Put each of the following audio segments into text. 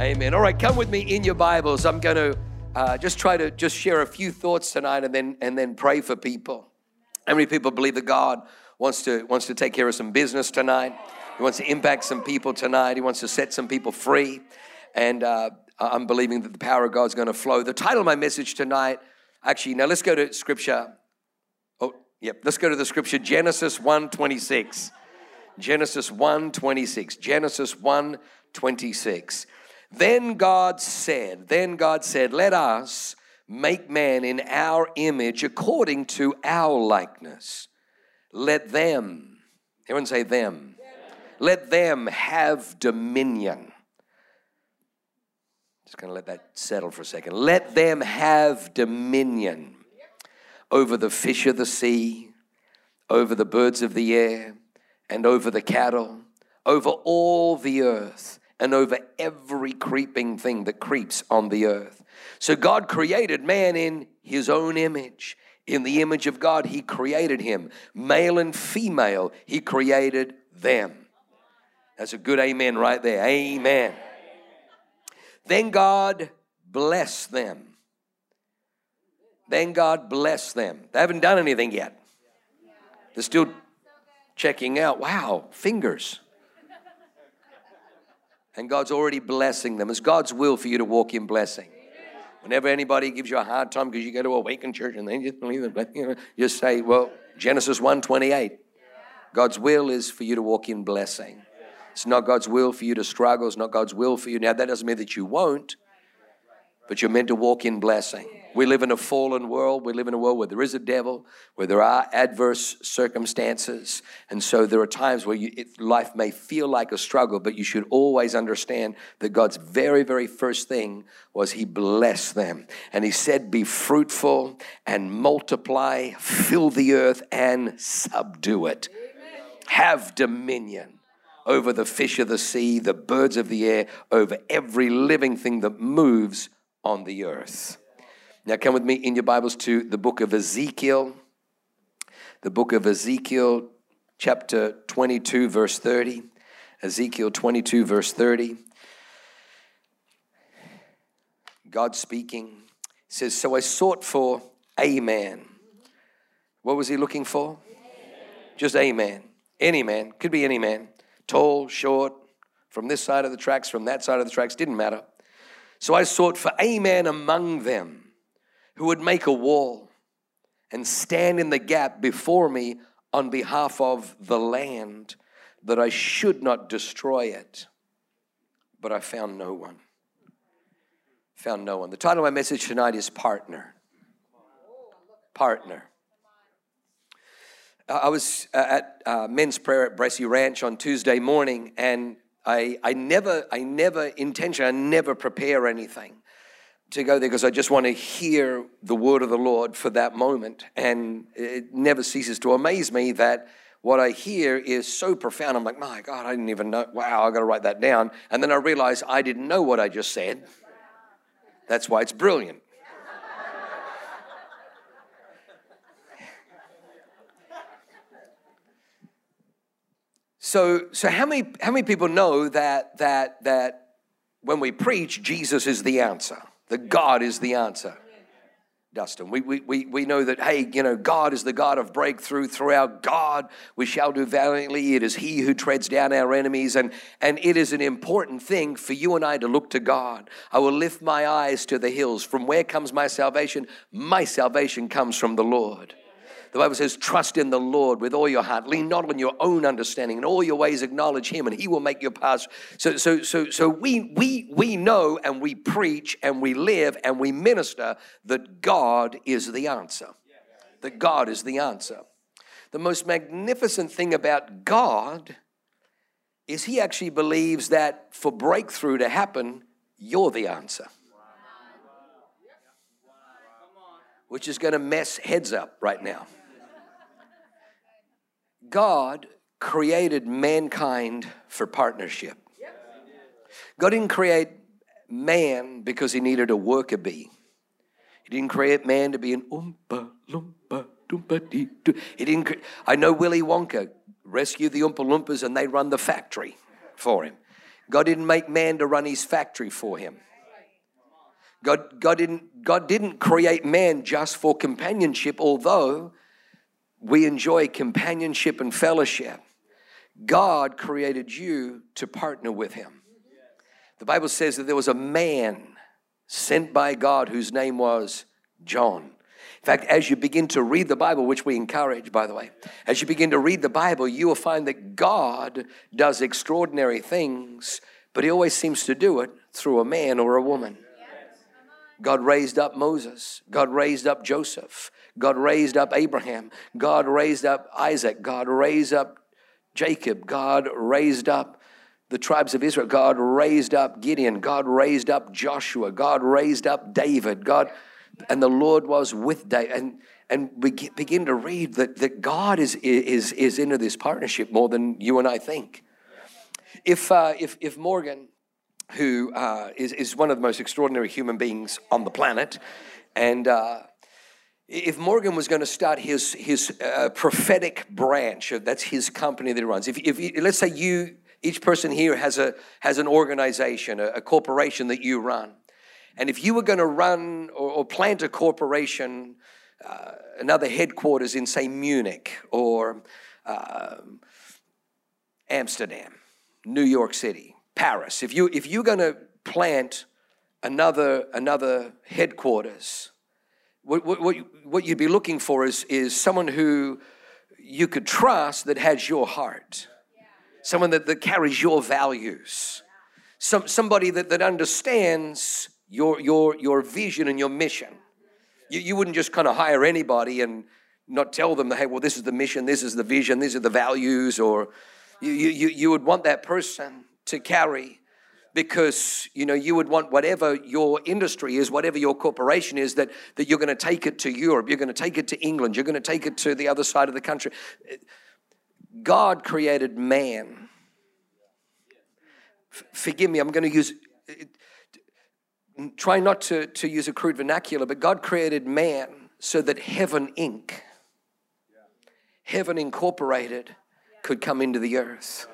Amen. All right, come with me in your Bibles. I'm going to uh, just try to just share a few thoughts tonight, and then and then pray for people. How many people believe that God wants to wants to take care of some business tonight? He wants to impact some people tonight. He wants to set some people free, and uh, I'm believing that the power of God's going to flow. The title of my message tonight, actually, now let's go to Scripture. Oh, yep. Let's go to the Scripture, Genesis 1:26. Genesis 1:26. Genesis 1:26. Then God said, then God said, let us make man in our image according to our likeness. Let them, everyone say them, let them have dominion. Just gonna let that settle for a second. Let them have dominion over the fish of the sea, over the birds of the air, and over the cattle, over all the earth and over every creeping thing that creeps on the earth. So God created man in his own image. In the image of God, he created him. Male and female, he created them. That's a good amen right there. Amen. Then God blessed them. Then God blessed them. They haven't done anything yet. They're still checking out. Wow, fingers and God's already blessing them. It's God's will for you to walk in blessing. Whenever anybody gives you a hard time because you go to Awaken Church and they just believe that, you know, just say, well, Genesis 1 28. God's will is for you to walk in blessing. It's not God's will for you to struggle. It's not God's will for you. Now, that doesn't mean that you won't, but you're meant to walk in blessing. We live in a fallen world. We live in a world where there is a devil, where there are adverse circumstances. And so there are times where you, it, life may feel like a struggle, but you should always understand that God's very, very first thing was He blessed them. And He said, Be fruitful and multiply, fill the earth and subdue it. Amen. Have dominion over the fish of the sea, the birds of the air, over every living thing that moves on the earth. Now, come with me in your Bibles to the book of Ezekiel. The book of Ezekiel, chapter 22, verse 30. Ezekiel 22, verse 30. God speaking says, So I sought for a man. What was he looking for? Just a man. Any man. Could be any man. Tall, short, from this side of the tracks, from that side of the tracks, didn't matter. So I sought for a man among them who would make a wall and stand in the gap before me on behalf of the land that I should not destroy it. But I found no one. Found no one. The title of my message tonight is Partner. Partner. I was at uh, men's prayer at Bressi Ranch on Tuesday morning, and I, I never, I never intention, I never prepare anything to go there because I just want to hear the word of the Lord for that moment. And it never ceases to amaze me that what I hear is so profound. I'm like, my God, I didn't even know. Wow, I got to write that down. And then I realize I didn't know what I just said. That's why it's brilliant. So, so how many how many people know that that that when we preach, Jesus is the answer? That God is the answer. Dustin, we, we, we, we know that, hey, you know, God is the God of breakthrough. Through our God, we shall do valiantly. It is He who treads down our enemies. And, and it is an important thing for you and I to look to God. I will lift my eyes to the hills. From where comes my salvation? My salvation comes from the Lord. The Bible says, Trust in the Lord with all your heart. Lean not on your own understanding. In all your ways, acknowledge Him, and He will make your paths. So, so, so, so we, we, we know and we preach and we live and we minister that God is the answer. That God is the answer. The most magnificent thing about God is He actually believes that for breakthrough to happen, you're the answer. which is going to mess heads up right now. God created mankind for partnership. God didn't create man because he needed a worker bee. He didn't create man to be an oompa loompa doompa dee doo. He didn't. Cre- I know Willy Wonka rescued the Oompa Loompas and they run the factory for him. God didn't make man to run his factory for him. God, God, didn't, God didn't create man just for companionship, although we enjoy companionship and fellowship. God created you to partner with him. The Bible says that there was a man sent by God whose name was John. In fact, as you begin to read the Bible, which we encourage, by the way, as you begin to read the Bible, you will find that God does extraordinary things, but He always seems to do it through a man or a woman. God raised up Moses. God raised up Joseph. God raised up Abraham. God raised up Isaac. God raised up Jacob. God raised up the tribes of Israel. God raised up Gideon. God raised up Joshua. God raised up David. God, and the Lord was with David. And, and we begin to read that, that God is, is, is into this partnership more than you and I think. If, uh, if, if Morgan, who uh, is is, one of the most extraordinary human beings on the planet, and uh, if Morgan was going to start his his uh, prophetic branch, that's his company that he runs. If, if let's say you, each person here has a has an organization, a, a corporation that you run, and if you were going to run or, or, plant a corporation, uh, another headquarters in say Munich or um, Amsterdam, New York City, Paris, if you if you're going to plant another another headquarters what, what, what you'd be looking for is, is someone who you could trust that has your heart, someone that, that carries your values, Some, somebody that, that understands your, your, your vision and your mission. You, you wouldn't just kind of hire anybody and not tell them, hey, well, this is the mission, this is the vision, these are the values, or you, you, you would want that person to carry because you know you would want whatever your industry is whatever your corporation is that that you're going to take it to Europe you're going to take it to England you're going to take it to the other side of the country. God created man. F- forgive me I'm going to use try not to, to use a crude vernacular but God created man so that heaven inc heaven incorporated could come into the earth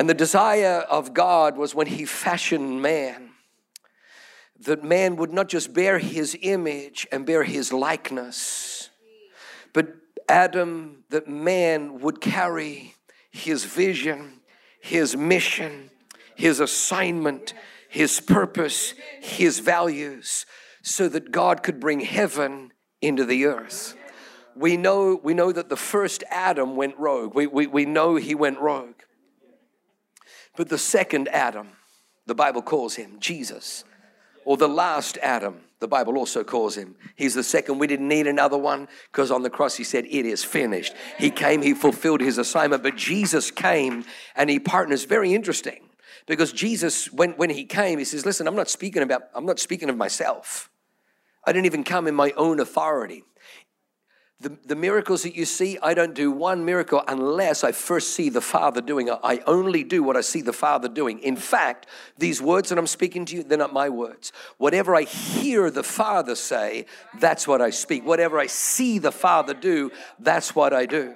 and the desire of God was when He fashioned man, that man would not just bear His image and bear His likeness, but Adam, that man would carry His vision, His mission, His assignment, His purpose, His values, so that God could bring heaven into the earth. We know, we know that the first Adam went rogue. We, we, we know he went rogue. But the second Adam, the Bible calls him Jesus, or the last Adam, the Bible also calls him. He's the second. We didn't need another one because on the cross he said, It is finished. He came, he fulfilled his assignment, but Jesus came and he partners. Very interesting because Jesus, when, when he came, he says, Listen, I'm not speaking about, I'm not speaking of myself. I didn't even come in my own authority. The, the miracles that you see, I don't do one miracle unless I first see the Father doing it. I only do what I see the Father doing. In fact, these words that I'm speaking to you, they're not my words. Whatever I hear the Father say, that's what I speak. Whatever I see the Father do, that's what I do.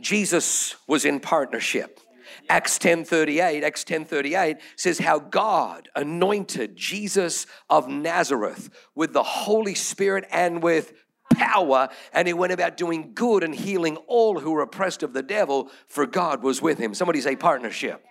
Jesus was in partnership. Acts 10:38, Acts 10:38 says how God anointed Jesus of Nazareth with the Holy Spirit and with power, and he went about doing good and healing all who were oppressed of the devil, for God was with him. Somebody say partnership.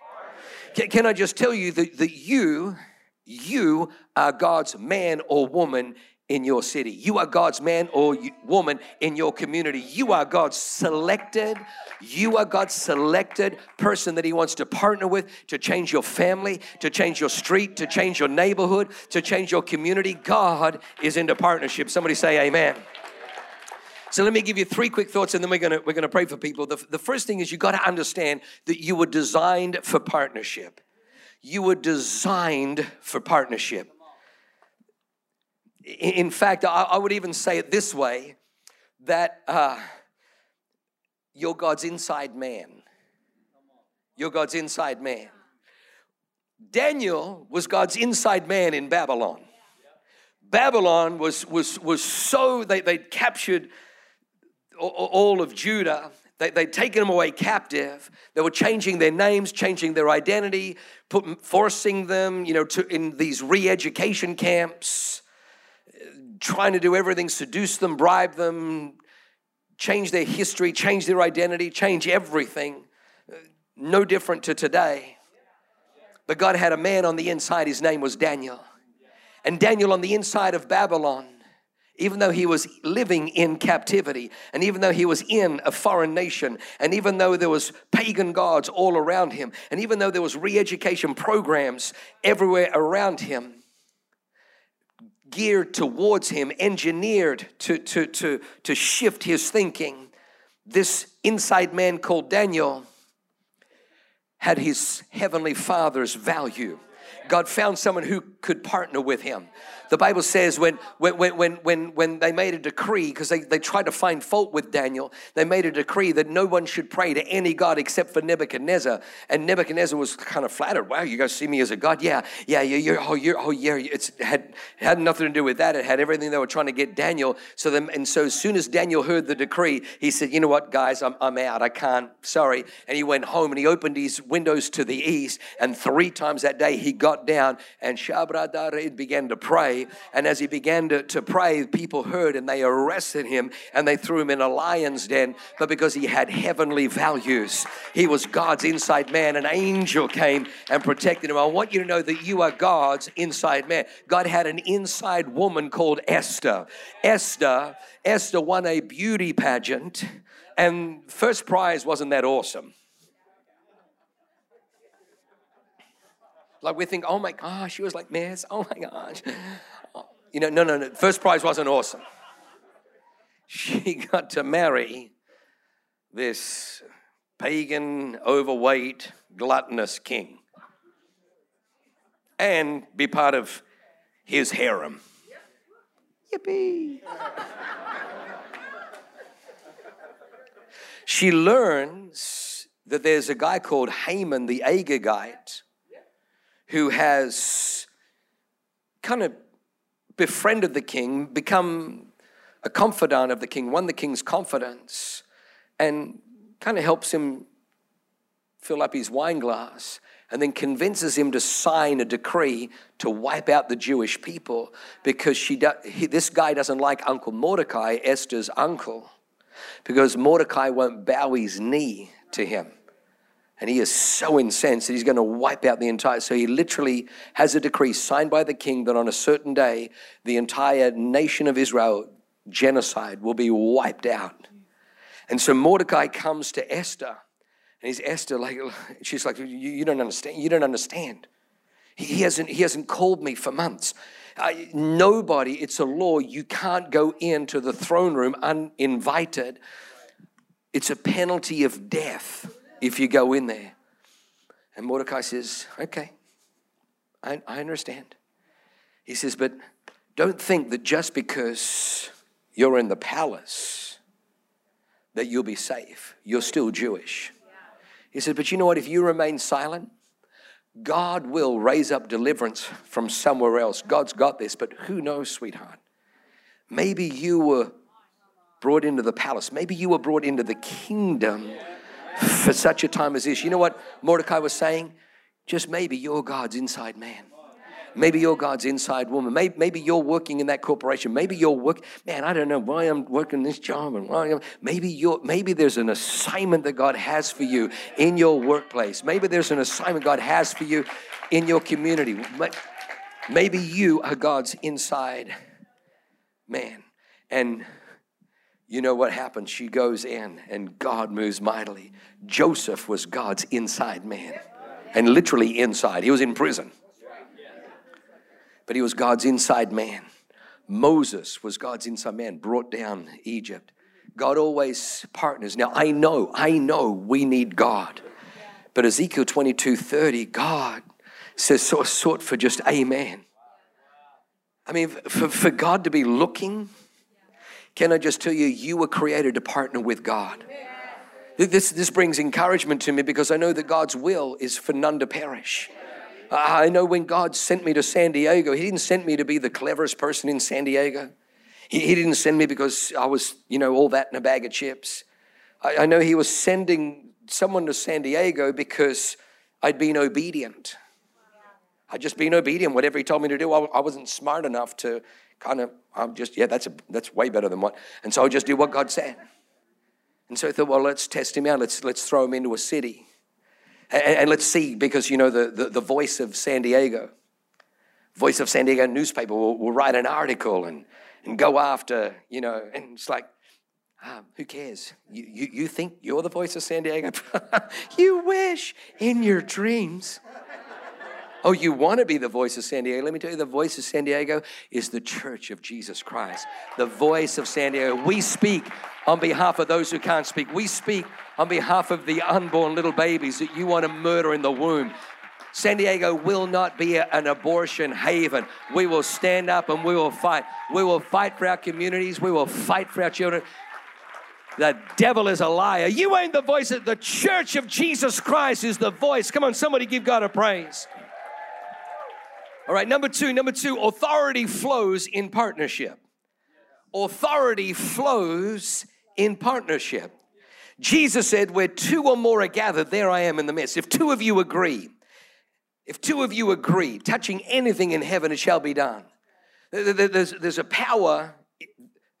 Can, can I just tell you that, that you, you are God's man or woman in your city. You are God's man or woman in your community. You are God's selected, you are God's selected person that He wants to partner with to change your family, to change your street, to change your neighborhood, to change your community. God is into partnership. Somebody say, Amen. So let me give you three quick thoughts and then we're gonna, we're gonna pray for people. The, the first thing is you gotta understand that you were designed for partnership. You were designed for partnership. In fact, I would even say it this way that uh, you're God's inside man. You're God's inside man. Daniel was God's inside man in Babylon. Babylon was, was, was so, they, they'd captured all of Judah. They, they'd taken them away captive. They were changing their names, changing their identity, put, forcing them, you know, to, in these re-education camps, trying to do everything, seduce them, bribe them, change their history, change their identity, change everything. No different to today. But God had a man on the inside, his name was Daniel. And Daniel on the inside of Babylon, even though he was living in captivity, and even though he was in a foreign nation, and even though there was pagan gods all around him, and even though there was re-education programs everywhere around him, geared towards him, engineered to, to, to, to shift his thinking, this inside man called Daniel had his heavenly father's value. God found someone who could partner with him. The Bible says when, when, when, when, when they made a decree, because they, they tried to find fault with Daniel, they made a decree that no one should pray to any God except for Nebuchadnezzar. And Nebuchadnezzar was kind of flattered. Wow, you guys see me as a God? Yeah, yeah, yeah, oh, you're, oh, yeah. It's had, had nothing to do with that. It had everything they were trying to get Daniel. So then, and so as soon as Daniel heard the decree, he said, you know what, guys, I'm, I'm out. I can't, sorry. And he went home and he opened his windows to the east. And three times that day he got down and Shabra began to pray and as he began to, to pray, people heard and they arrested him and they threw him in a lion's den. But because he had heavenly values, he was God's inside man. An angel came and protected him. I want you to know that you are God's inside man. God had an inside woman called Esther. Esther, Esther won a beauty pageant, and first prize wasn't that awesome. Like we think, oh my gosh, she was like Miss. Oh my gosh. Uh, you know, no, no, no. First prize wasn't awesome. She got to marry this pagan, overweight, gluttonous king and be part of his harem. Yippee. she learns that there's a guy called Haman the Agagite who has kind of befriended the king, become a confidant of the king, won the king's confidence, and kind of helps him fill up his wine glass and then convinces him to sign a decree to wipe out the Jewish people because she do, he, this guy doesn't like Uncle Mordecai, Esther's uncle, because Mordecai won't bow his knee to him. And he is so incensed that he's going to wipe out the entire. So he literally has a decree signed by the king that on a certain day, the entire nation of Israel, genocide, will be wiped out. And so Mordecai comes to Esther. And he's Esther, like she's like, you, you don't understand. You don't understand. He hasn't, he hasn't called me for months. Nobody, it's a law, you can't go into the throne room uninvited. It's a penalty of death if you go in there. And Mordecai says, Okay, I, I understand. He says, But don't think that just because you're in the palace that you'll be safe. You're still Jewish. He said, But you know what? If you remain silent, God will raise up deliverance from somewhere else. God's got this, but who knows, sweetheart? Maybe you were brought into the palace. Maybe you were brought into the kingdom for such a time as this. You know what Mordecai was saying? Just maybe you're God's inside man. Maybe you're God's inside woman. Maybe, maybe you're working in that corporation. Maybe you're work. Man, I don't know why I'm working this job and why I'm, maybe you're. Maybe there's an assignment that God has for you in your workplace. Maybe there's an assignment God has for you in your community. Maybe you are God's inside man. And you know what happened? She goes in and God moves mightily. Joseph was God's inside man and literally inside. He was in prison, but he was God's inside man. Moses was God's inside man, brought down Egypt. God always partners. Now, I know, I know we need God. But Ezekiel 22 30, God says, so sought for just a man. I mean, for, for God to be looking, can I just tell you, you were created to partner with God. This, this brings encouragement to me because I know that God's will is for none to perish. I know when God sent me to San Diego, He didn't send me to be the cleverest person in San Diego. He, he didn't send me because I was, you know, all that in a bag of chips. I, I know He was sending someone to San Diego because I'd been obedient. I'd just been obedient. Whatever He told me to do, I, I wasn't smart enough to kind of, I'm just, yeah, that's, a, that's way better than what. And so I just do what God said. And so I thought, well, let's test him out. Let's, let's throw him into a city. And, and let's see, because, you know, the, the, the, voice of San Diego, voice of San Diego newspaper will, will write an article and, and go after, you know, and it's like, um, who cares? You, you, you think you're the voice of San Diego? you wish in your dreams. Oh, you want to be the voice of San Diego? Let me tell you, the voice of San Diego is the church of Jesus Christ. The voice of San Diego. We speak on behalf of those who can't speak. We speak on behalf of the unborn little babies that you want to murder in the womb. San Diego will not be an abortion haven. We will stand up and we will fight. We will fight for our communities. We will fight for our children. The devil is a liar. You ain't the voice of the church of Jesus Christ is the voice. Come on, somebody give God a praise. All right, number two, number two, authority flows in partnership. Authority flows in partnership. Jesus said, Where two or more are gathered, there I am in the midst. If two of you agree, if two of you agree, touching anything in heaven, it shall be done. There's, there's a power,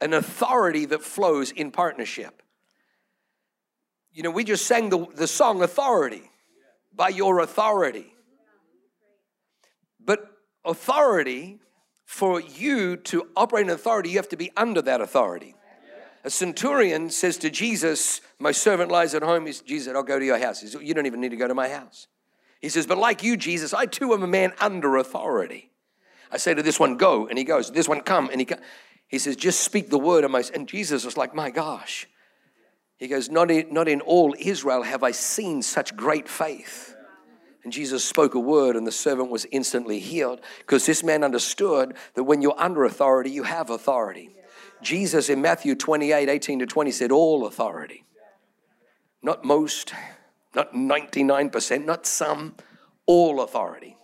an authority that flows in partnership. You know, we just sang the, the song Authority by your authority. But authority, for you to operate in authority, you have to be under that authority. A centurion says to Jesus, My servant lies at home. He's, Jesus said, I'll go to your house. He said, You don't even need to go to my house. He says, But like you, Jesus, I too am a man under authority. I say to this one, Go, and he goes. This one, Come, and he comes. He says, Just speak the word. And Jesus was like, My gosh. He goes, not in, not in all Israel have I seen such great faith. And Jesus spoke a word, and the servant was instantly healed because this man understood that when you're under authority, you have authority. Jesus in Matthew 28 18 to 20 said, All authority. Not most, not 99%, not some, all authority.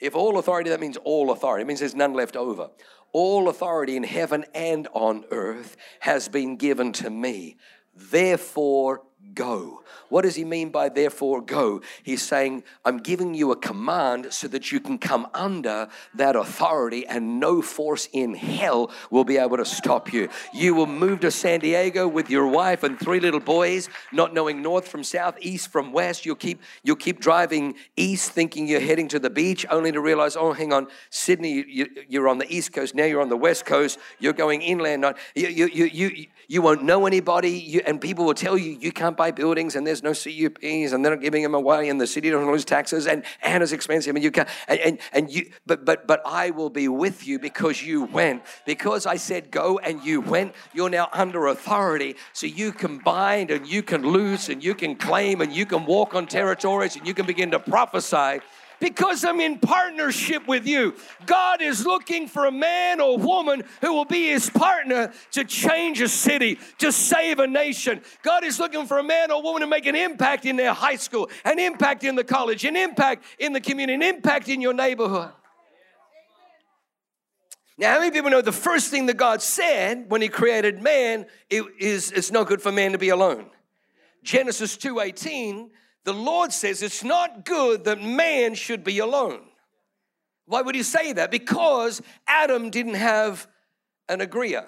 If all authority, that means all authority. It means there's none left over. All authority in heaven and on earth has been given to me. Therefore, go. What does he mean by therefore go? He's saying, I'm giving you a command so that you can come under that authority and no force in hell will be able to stop you. You will move to San Diego with your wife and three little boys, not knowing north from south, east from west. You'll keep, you'll keep driving east thinking you're heading to the beach only to realize, oh, hang on, Sydney, you, are on the east coast. Now you're on the west coast. You're going inland. You, you, you, you, you won't know anybody. You, and people will tell you you can't buy buildings and there's no CUPs and they're not giving them away and the city doesn't lose taxes and, and it's expensive and you can't and, and, and you but but but I will be with you because you went. Because I said go and you went you're now under authority. So you can bind and you can loose and you can claim and you can walk on territories and you can begin to prophesy because I'm in partnership with you. God is looking for a man or woman who will be his partner to change a city, to save a nation. God is looking for a man or woman to make an impact in their high school, an impact in the college, an impact in the community, an impact in your neighborhood. Now, how many people know the first thing that God said when He created man it is it's not good for man to be alone? Genesis 2:18 the Lord says it's not good that man should be alone. Why would he say that? Because Adam didn't have an agreeer.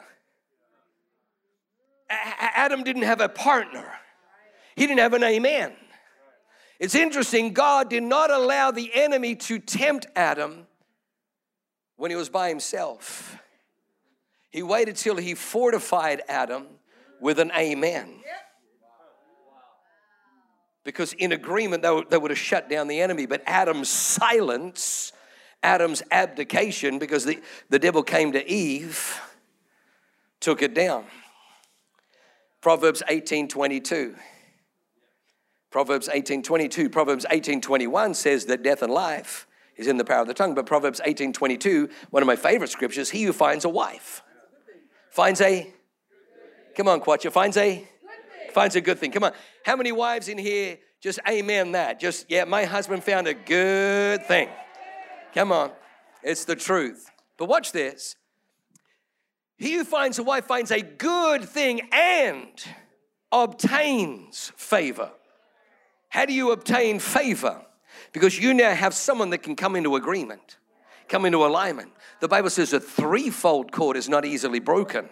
Adam didn't have a partner. He didn't have an amen. It's interesting, God did not allow the enemy to tempt Adam when he was by himself. He waited till he fortified Adam with an amen because in agreement they would, they would have shut down the enemy. But Adam's silence, Adam's abdication, because the, the devil came to Eve, took it down. Proverbs 18 22. Proverbs 18 22. Proverbs 18 21 says that death and life is in the power of the tongue. But Proverbs 18 22, one of my favorite scriptures, he who finds a wife finds a, come on, Quatcha, finds a, finds a good thing. Come on. How many wives in here just amen that? Just, yeah, my husband found a good thing. Come on. It's the truth. But watch this. He who finds a wife finds a good thing and obtains favor. How do you obtain favor? Because you now have someone that can come into agreement, come into alignment. The Bible says a threefold cord is not easily broken.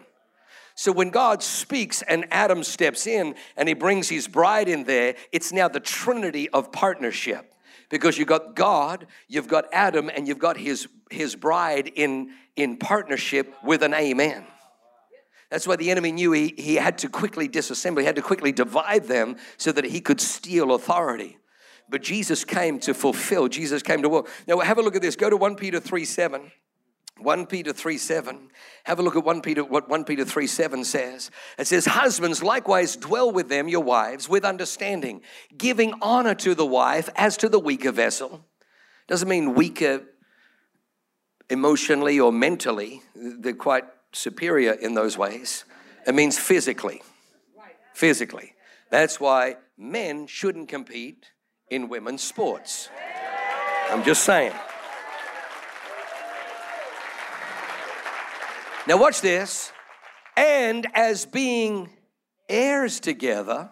So when God speaks and Adam steps in and he brings his bride in there, it's now the trinity of partnership. Because you've got God, you've got Adam, and you've got his, his bride in, in partnership with an amen. That's why the enemy knew he, he had to quickly disassemble, he had to quickly divide them so that he could steal authority. But Jesus came to fulfill, Jesus came to work. Now, have a look at this. Go to 1 Peter 3 7. 1 Peter 3 7. Have a look at 1 Peter, what 1 Peter 3 7 says. It says, Husbands, likewise dwell with them, your wives, with understanding, giving honor to the wife as to the weaker vessel. Doesn't mean weaker emotionally or mentally. They're quite superior in those ways. It means physically. Physically. That's why men shouldn't compete in women's sports. I'm just saying. Now, watch this. And as being heirs together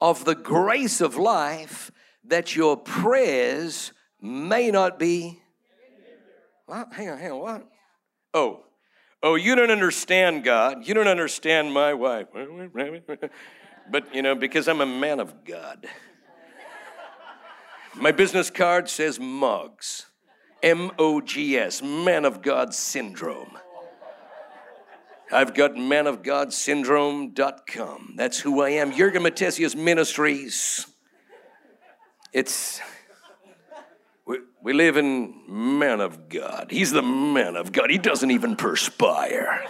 of the grace of life, that your prayers may not be. Hang on, hang on, what? Oh, Oh, you don't understand God. You don't understand my wife. But, you know, because I'm a man of God. My business card says MOGS. M O G S, Man of God Syndrome. I've got manofgodsyndrome.com. That's who I am. Jurgen Matthesius Ministries. It's we, we live in man of God. He's the man of God. He doesn't even perspire.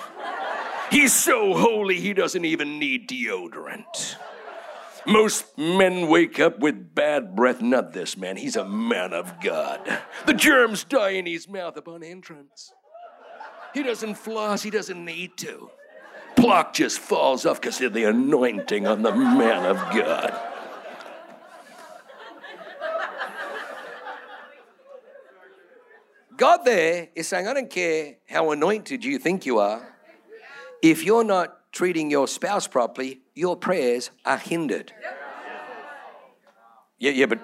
He's so holy, he doesn't even need deodorant. Most men wake up with bad breath. Not this man. He's a man of God. The germs die in his mouth upon entrance. He doesn't floss, he doesn't need to. Plaque just falls off because of the anointing on the man of God. God there is saying, I don't care how anointed you think you are. If you're not treating your spouse properly, your prayers are hindered. Yeah, yeah, but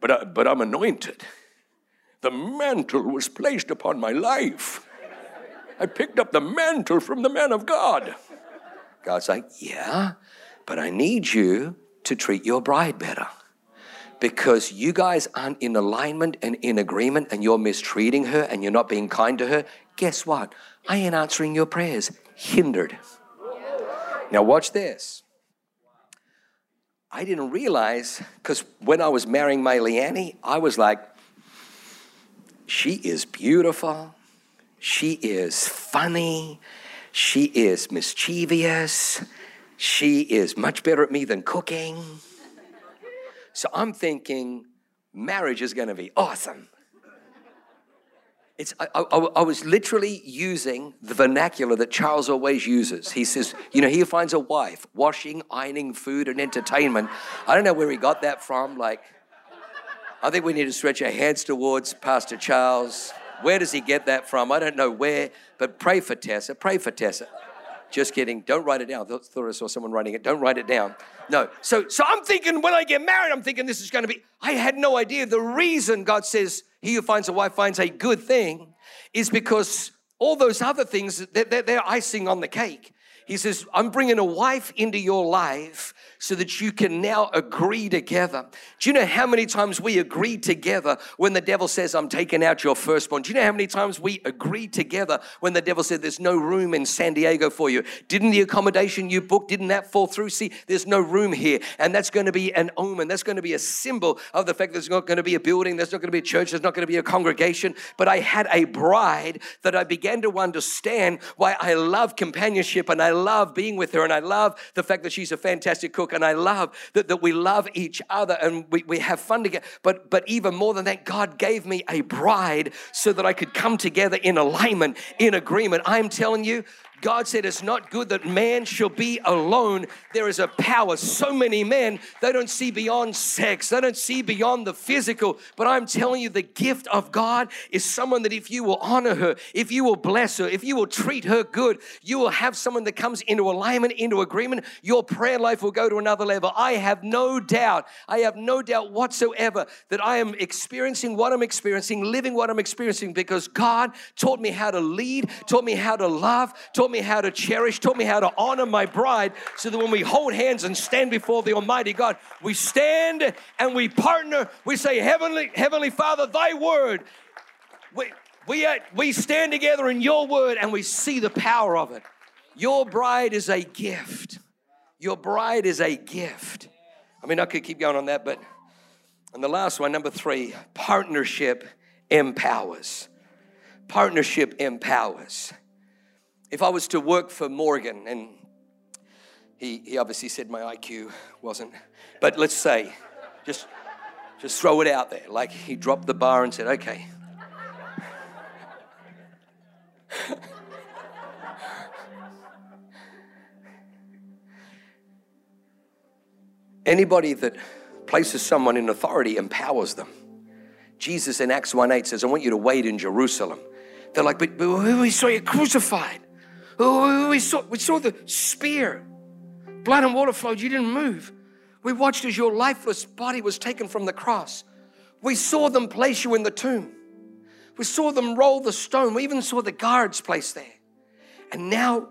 but uh, but I'm anointed. The mantle was placed upon my life. I picked up the mantle from the man of God. God's like, yeah, but I need you to treat your bride better because you guys aren't in alignment and in agreement and you're mistreating her and you're not being kind to her, guess what? I ain't answering your prayers. Hindered. Now, watch this. I didn't realize, because when I was marrying my Leanne, I was like, she is beautiful. She is funny. She is mischievous. She is much better at me than cooking. So I'm thinking marriage is going to be awesome. It's, I, I, I, was literally using the vernacular that Charles always uses. He says, you know, he finds a wife washing, ironing, food, and entertainment. I don't know where he got that from. Like, I think we need to stretch our hands towards Pastor Charles. Where does he get that from? I don't know where, but pray for Tessa. Pray for Tessa. Just kidding. Don't write it down. I thought I saw someone writing it. Don't write it down. No. So, so I'm thinking when I get married, I'm thinking this is going to be. I had no idea. The reason God says, He who finds a wife finds a good thing is because all those other things, they're, they're icing on the cake. He says, I'm bringing a wife into your life so that you can now agree together. Do you know how many times we agree together when the devil says, I'm taking out your firstborn? Do you know how many times we agree together when the devil said, There's no room in San Diego for you? Didn't the accommodation you booked, didn't that fall through? See, there's no room here. And that's going to be an omen. That's going to be a symbol of the fact that there's not going to be a building, there's not going to be a church, there's not going to be a congregation. But I had a bride that I began to understand why I love companionship and I love being with her and I love the fact that she's a fantastic cook and I love that, that we love each other and we, we have fun together. But, but even more than that, God gave me a bride so that I could come together in alignment, in agreement. I'm telling you, God said it's not good that man shall be alone. There is a power. So many men, they don't see beyond sex, they don't see beyond the physical. But I'm telling you, the gift of God is someone that if you will honor her, if you will bless her, if you will treat her good, you will have someone that comes into alignment, into agreement. Your prayer life will go to another level. I have no doubt, I have no doubt whatsoever that I am experiencing what I'm experiencing, living what I'm experiencing because God taught me how to lead, taught me how to love, taught taught me how to cherish, taught me how to honor my bride, so that when we hold hands and stand before the Almighty God, we stand and we partner. We say, Heavenly, Heavenly Father, thy word. We, we, uh, we stand together in your word and we see the power of it. Your bride is a gift. Your bride is a gift. I mean, I could keep going on that, but and the last one, number three, partnership empowers. Partnership empowers if I was to work for Morgan, and he, he obviously said my IQ wasn't, but let's say, just, just throw it out there. Like he dropped the bar and said, okay. Anybody that places someone in authority empowers them. Jesus in Acts 1 8 says, I want you to wait in Jerusalem. They're like, but, but we saw you crucified. We saw, we saw the spear. Blood and water flowed. You didn't move. We watched as your lifeless body was taken from the cross. We saw them place you in the tomb. We saw them roll the stone. We even saw the guards placed there. And now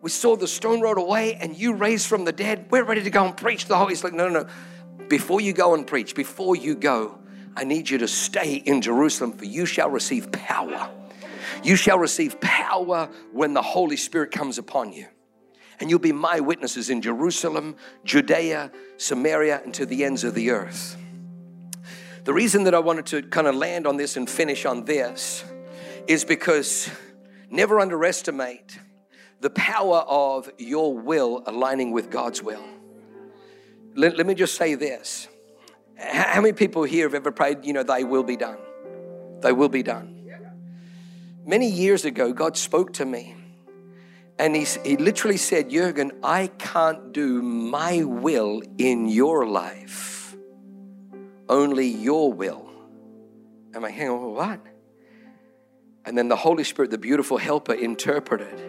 we saw the stone rolled away and you raised from the dead. We're ready to go and preach the Holy. Like, no, no, no. Before you go and preach, before you go, I need you to stay in Jerusalem, for you shall receive power you shall receive power when the Holy Spirit comes upon you. And you'll be my witnesses in Jerusalem, Judea, Samaria, and to the ends of the earth. The reason that I wanted to kind of land on this and finish on this is because never underestimate the power of your will aligning with God's will. Let, let me just say this. How many people here have ever prayed, you know, thy will be done? Thy will be done many years ago, God spoke to me. And he, he literally said, Jurgen, I can't do my will in your life, only your will. And I'm like, hang on, what? And then the Holy Spirit, the beautiful helper, interpreted.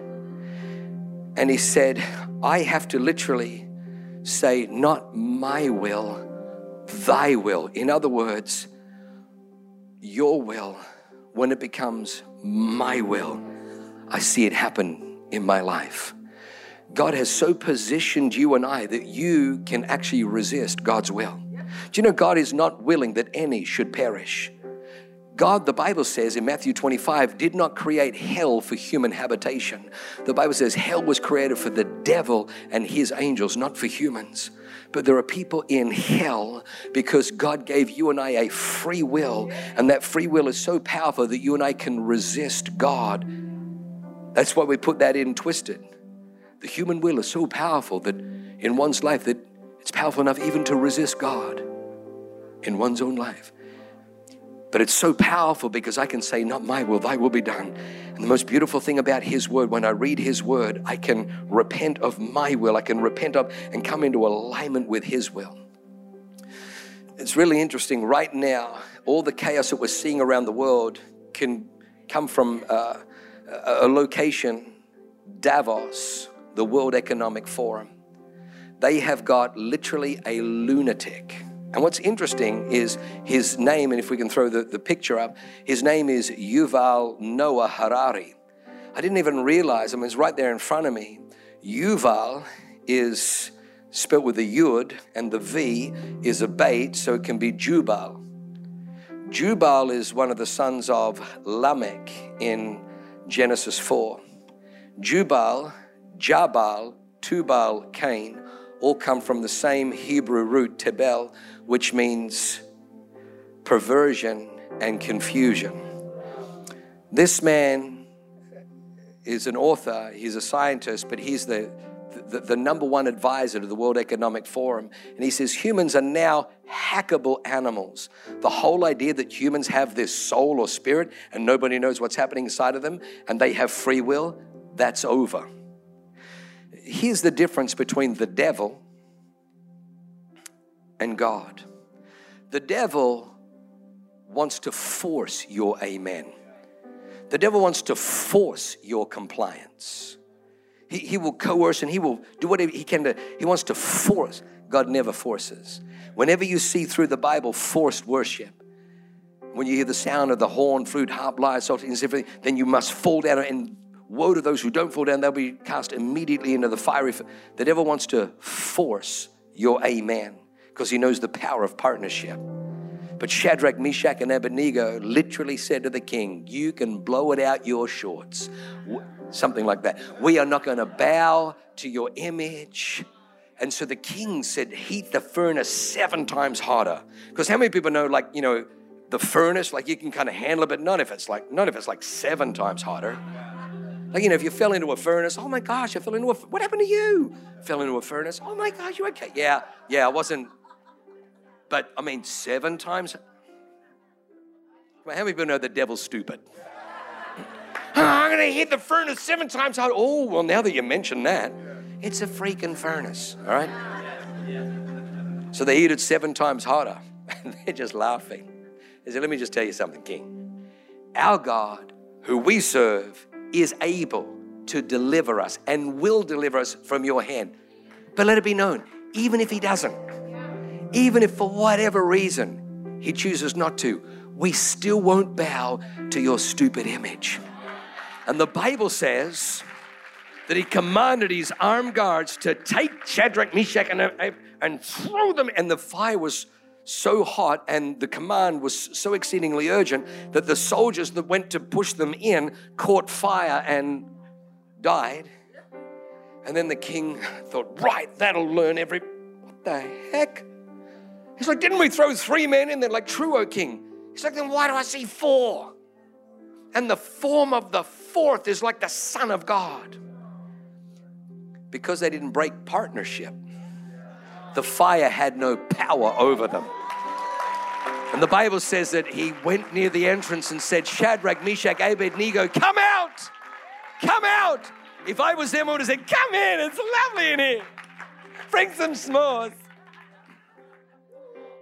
And he said, I have to literally say, not my will, thy will. In other words, your will when it becomes my will, I see it happen in my life. God has so positioned you and I that you can actually resist God's will. Do you know God is not willing that any should perish? God, the Bible says in Matthew 25, did not create hell for human habitation. The Bible says hell was created for the devil and his angels, not for humans. But there are people in hell because God gave you and I a free will, and that free will is so powerful that you and I can resist God. That's why we put that in twisted. The human will is so powerful that in one's life that it's powerful enough even to resist God in one's own life. But it's so powerful because I can say, Not my will, thy will be done. And the most beautiful thing about His word, when I read His word, I can repent of my will. I can repent of and come into alignment with His will. It's really interesting. Right now, all the chaos that we're seeing around the world can come from uh, a location, Davos, the World Economic Forum. They have got literally a lunatic and what's interesting is his name, and if we can throw the, the picture up, his name is Yuval Noah Harari. I didn't even realize, I mean, it's right there in front of me. Yuval is spelled with a yud, and the V is a bait, so it can be Jubal. Jubal is one of the sons of Lamech in Genesis 4. Jubal, Jabal, Tubal, Cain all come from the same Hebrew root, Tebel, which means perversion and confusion. This man is an author, he's a scientist, but he's the, the, the number one advisor to the World Economic Forum. And he says humans are now hackable animals. The whole idea that humans have this soul or spirit and nobody knows what's happening inside of them and they have free will, that's over. Here's the difference between the devil and God. The devil wants to force your amen. The devil wants to force your compliance. He, he will coerce and he will do whatever he can to, he wants to force. God never forces. Whenever you see through the Bible forced worship, when you hear the sound of the horn, flute, harp, lyre, psaltery, and everything, then you must fall down and woe to those who don't fall down, they'll be cast immediately into the fiery. The devil wants to force your amen because he knows the power of partnership. But Shadrach, Meshach, and Abednego literally said to the king, You can blow it out your shorts. Something like that. We are not going to bow to your image. And so the king said, Heat the furnace seven times hotter. Because how many people know, like, you know, the furnace, like you can kind of handle it, but not if it's like, not if it's like seven times hotter. Like, you know, if you fell into a furnace, oh my gosh, I fell into a, what happened to you? Fell into a furnace, oh my gosh, you okay? Yeah, yeah, I wasn't, but I mean, seven times. How many people know the devil's stupid? I'm going to hit the furnace seven times. Oh, well, now that you mention that, it's a freaking furnace, all right? So they heat it seven times harder, and they're just laughing. They said, Let me just tell you something, King. Our God, who we serve, is able to deliver us and will deliver us from your hand. But let it be known, even if He doesn't, even if for whatever reason he chooses not to, we still won't bow to your stupid image. And the Bible says that he commanded his armed guards to take Shadrach, Meshach, and, uh, and throw them, and the fire was so hot and the command was so exceedingly urgent that the soldiers that went to push them in caught fire and died. And then the king thought, right, that'll learn every. What the heck? He's like, Didn't we throw three men in there? Like, true, O king. He's like, Then why do I see four? And the form of the fourth is like the Son of God. Because they didn't break partnership, the fire had no power over them. And the Bible says that he went near the entrance and said, Shadrach, Meshach, Abednego, come out! Come out! If I was them, I would have said, Come in, it's lovely in here. Bring some s'mores.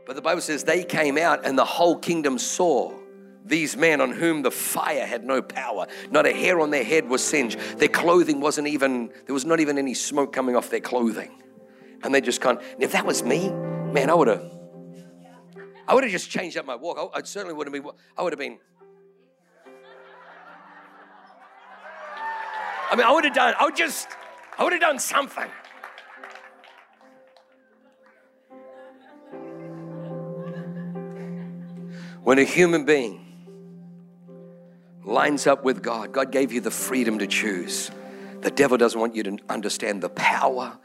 But the Bible says they came out and the whole kingdom saw these men on whom the fire had no power. Not a hair on their head was singed. Their clothing wasn't even, there was not even any smoke coming off their clothing. And they just kind if that was me, man, I would have, I would have just changed up my walk. I, I certainly would have been, I would have been, I mean, I would have done, I would just, I would have done something. When a human being lines up with God, God gave you the freedom to choose. The devil doesn't want you to understand the power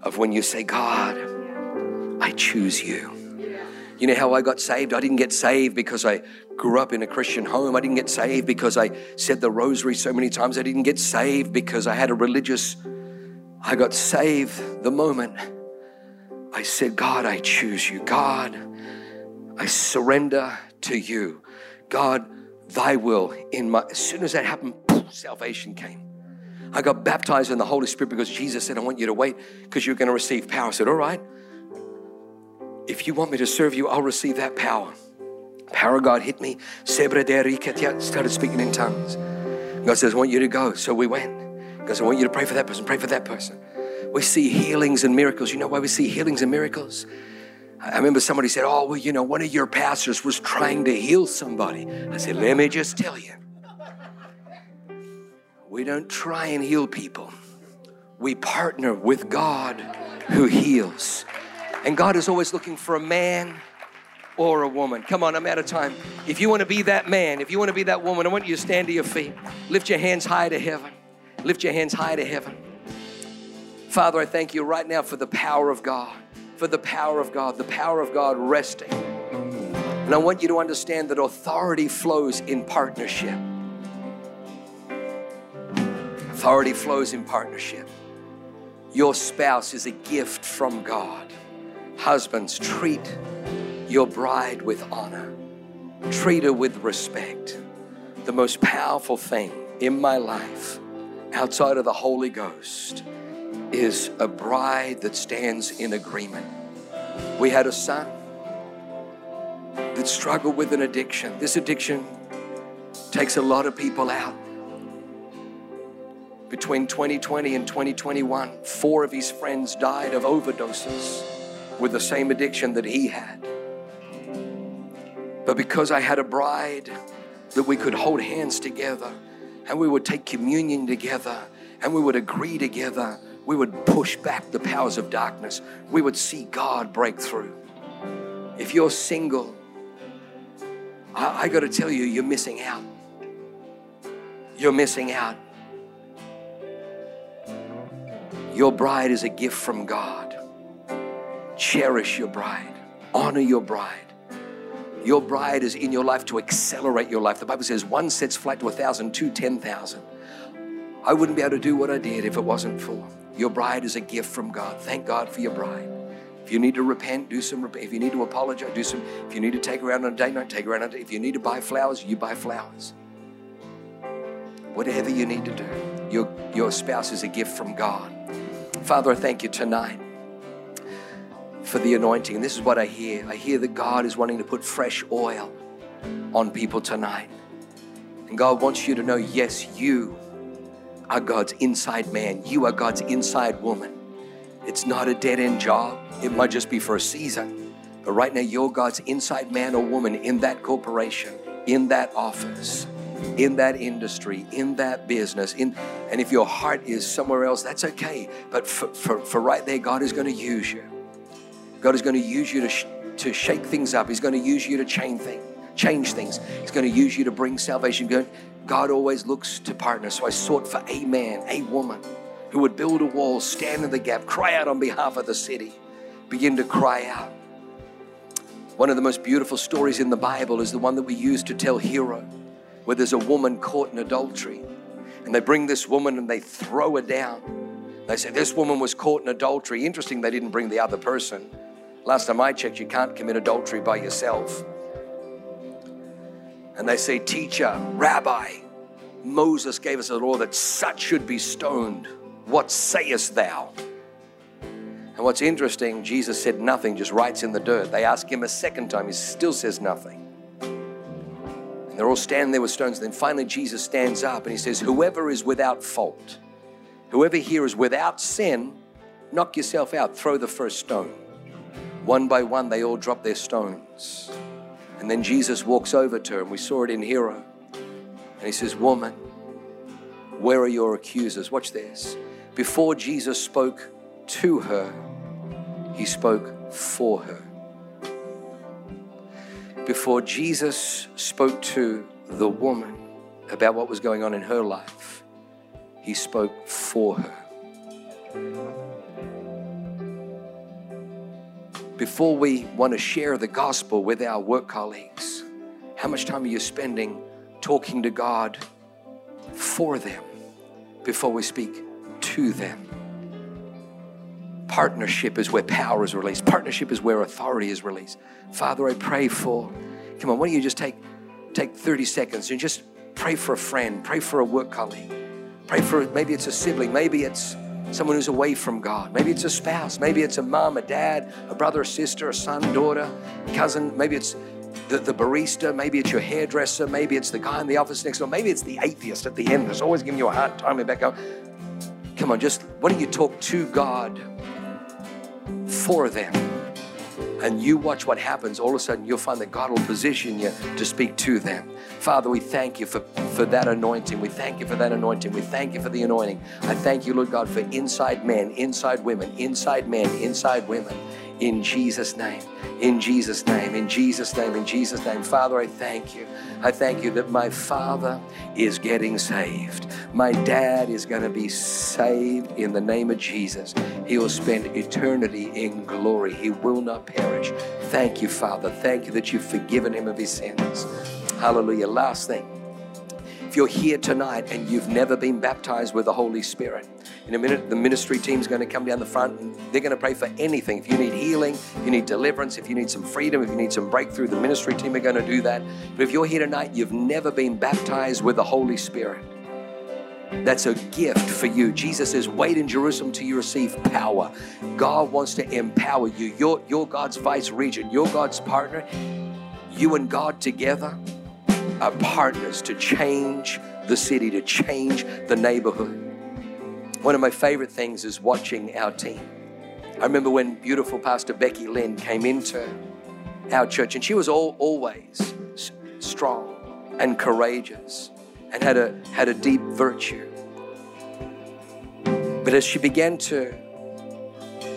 of when you say, God, I choose you. You know how I got saved? I didn't get saved because I grew up in a Christian home. I didn't get saved because I said the rosary so many times. I didn't get saved because I had a religious. I got saved the moment I said, God, I choose you. God, I surrender to you. God, thy will in my. As soon as that happened, poof, salvation came. I got baptized in the Holy Spirit because Jesus said, I want you to wait because you're going to receive power. I said, All right. If you want me to serve you, I'll receive that power. Power God hit me. Started speaking in tongues. God says, I want you to go. So we went. God says, I want you to pray for that person, pray for that person. We see healings and miracles. You know why we see healings and miracles? I remember somebody said, Oh, well, you know, one of your pastors was trying to heal somebody. I said, Let me just tell you. We don't try and heal people, we partner with God who heals. And God is always looking for a man or a woman. Come on, I'm out of time. If you want to be that man, if you want to be that woman, I want you to stand to your feet. Lift your hands high to heaven. Lift your hands high to heaven. Father, I thank you right now for the power of God for the power of God, the power of God resting. And I want you to understand that authority flows in partnership. Authority flows in partnership. Your spouse is a gift from God. Husbands, treat your bride with honor, treat her with respect. The most powerful thing in my life outside of the Holy Ghost is a bride that stands in agreement. We had a son that struggled with an addiction. This addiction takes a lot of people out. Between 2020 and 2021, four of his friends died of overdoses with the same addiction that he had. But because I had a bride that we could hold hands together and we would take communion together and we would agree together, we would push back the powers of darkness. We would see God break through. If you're single, I, I got to tell you, you're missing out. You're missing out. Your bride is a gift from God. Cherish your bride, honor your bride. Your bride is in your life to accelerate your life. The Bible says one sets flight to a thousand, two, ten thousand. I wouldn't be able to do what I did if it wasn't for your bride is a gift from God. Thank God for your bride. If you need to repent, do some. Repent. If you need to apologize, do some. If you need to take her out on a date night, take her out on a date. If you need to buy flowers, you buy flowers. Whatever you need to do, your your spouse is a gift from God. Father, I thank you tonight for the anointing. And this is what I hear I hear that God is wanting to put fresh oil on people tonight. And God wants you to know yes, you are God's inside man, you are God's inside woman. It's not a dead end job, it might just be for a season. But right now, you're God's inside man or woman in that corporation, in that office in that industry, in that business, in and if your heart is somewhere else, that's okay. But for, for, for right there, God is going to use you. God is going to use you to, sh- to shake things up. He's going to use you to change things. Change things. He's going to use you to bring salvation. God always looks to partners. So I sought for a man, a woman who would build a wall, stand in the gap, cry out on behalf of the city, begin to cry out. One of the most beautiful stories in the Bible is the one that we use to tell Hero where there's a woman caught in adultery. And they bring this woman and they throw her down. They say, This woman was caught in adultery. Interesting, they didn't bring the other person. Last time I checked, you can't commit adultery by yourself. And they say, Teacher, Rabbi, Moses gave us a law that such should be stoned. What sayest thou? And what's interesting, Jesus said nothing, just writes in the dirt. They ask him a second time, he still says nothing. And they're all standing there with stones. And then finally, Jesus stands up and he says, Whoever is without fault, whoever here is without sin, knock yourself out, throw the first stone. One by one, they all drop their stones. And then Jesus walks over to her, and we saw it in Hero. And he says, Woman, where are your accusers? Watch this. Before Jesus spoke to her, he spoke for her before Jesus spoke to the woman about what was going on in her life, he spoke for her. Before we want to share the gospel with our work colleagues, how much time are you spending talking to God for them before we speak to them? Partnership is where power is released. Partnership is where authority is released. Father, I pray for, come on, why don't you just take, take 30 seconds and just pray for a friend, pray for a work colleague, pray for, maybe it's a sibling, maybe it's someone who's away from God, maybe it's a spouse, maybe it's a mom, a dad, a brother, a sister, a son, daughter, cousin, maybe it's the, the barista, maybe it's your hairdresser, maybe it's the guy in the office next door, maybe it's the atheist at the end that's always giving you a hard time about going, come on, just why don't you talk to God for them. And you watch what happens. All of a sudden, you'll find that God will position you to speak to them. Father, we thank you for, for that anointing. We thank you for that anointing. We thank you for the anointing. I thank you, Lord God, for inside men, inside women, inside men, inside women. In Jesus' name, in Jesus' name, in Jesus' name, in Jesus' name. Father, I thank you. I thank you that my father is getting saved. My dad is going to be saved in the name of Jesus. He will spend eternity in glory. He will not perish. Thank you, Father. Thank you that you've forgiven him of his sins. Hallelujah. Last thing. You're here tonight and you've never been baptized with the Holy Spirit, in a minute, the ministry team's going to come down the front and they're going to pray for anything. If you need healing, if you need deliverance, if you need some freedom, if you need some breakthrough, the ministry team are going to do that. But if you're here tonight, you've never been baptized with the Holy Spirit, that's a gift for you. Jesus says, Wait in Jerusalem till you receive power. God wants to empower you. You're, you're God's vice regent, you're God's partner. You and God together are partners to change the city, to change the neighborhood. One of my favorite things is watching our team. I remember when beautiful Pastor Becky Lynn came into our church, and she was all, always strong and courageous and had a, had a deep virtue. But as she began to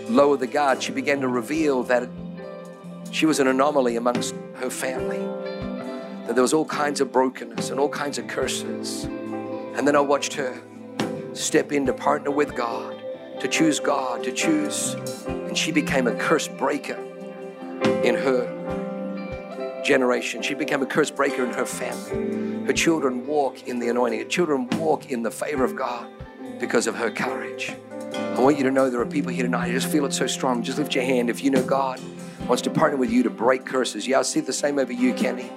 lower the guard, she began to reveal that she was an anomaly amongst her family, that there was all kinds of brokenness and all kinds of curses. And then I watched her step in to partner with God, to choose God, to choose, and she became a curse breaker in her generation. She became a curse breaker in her family. Her children walk in the anointing, her children walk in the favor of God because of her courage. I want you to know there are people here tonight. I just feel it so strong. Just lift your hand if you know God wants to partner with you to break curses. Yeah, I see the same over you, Kenny.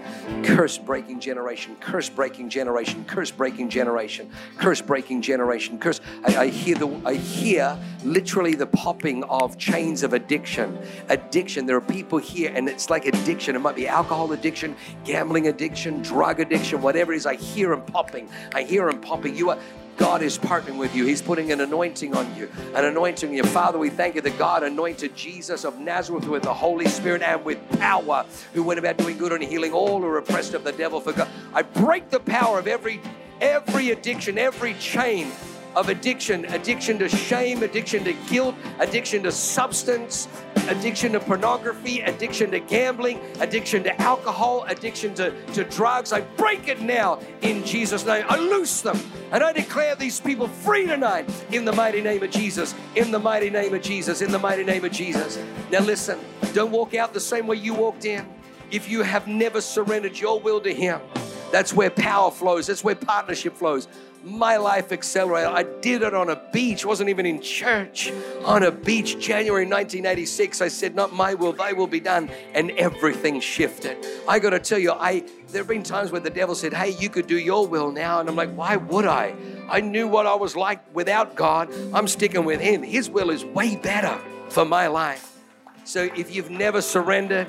Curse breaking generation, curse breaking generation, curse breaking generation, curse breaking generation, curse. I, I, hear the I hear literally the popping of chains of addiction. Addiction. There are people here, and it's like addiction. It might be alcohol addiction, gambling addiction, drug addiction, whatever it is. I hear them popping. I hear them popping. You are God is partnering with you. He's putting an anointing on you, an anointing on you. Father, we thank you that God anointed Jesus of Nazareth with the Holy Spirit and with power, who went about doing good and healing all who are oppressed of the devil. For God, I break the power of every every addiction, every chain of addiction addiction to shame, addiction to guilt, addiction to substance, addiction to pornography, addiction to gambling, addiction to alcohol, addiction to, to drugs. I break it now in Jesus' name. I loose them and I declare these people free tonight in the mighty name of Jesus. In the mighty name of Jesus. In the mighty name of Jesus. Now, listen, don't walk out the same way you walked in. If you have never surrendered your will to Him, that's where power flows, that's where partnership flows my life accelerated. I did it on a beach, wasn't even in church. On a beach, January 1986, I said, Not my will, thy will be done. And everything shifted. I got to tell you, I there have been times where the devil said, Hey, you could do your will now. And I'm like, Why would I? I knew what I was like without God. I'm sticking with Him. His will is way better for my life. So if you've never surrendered,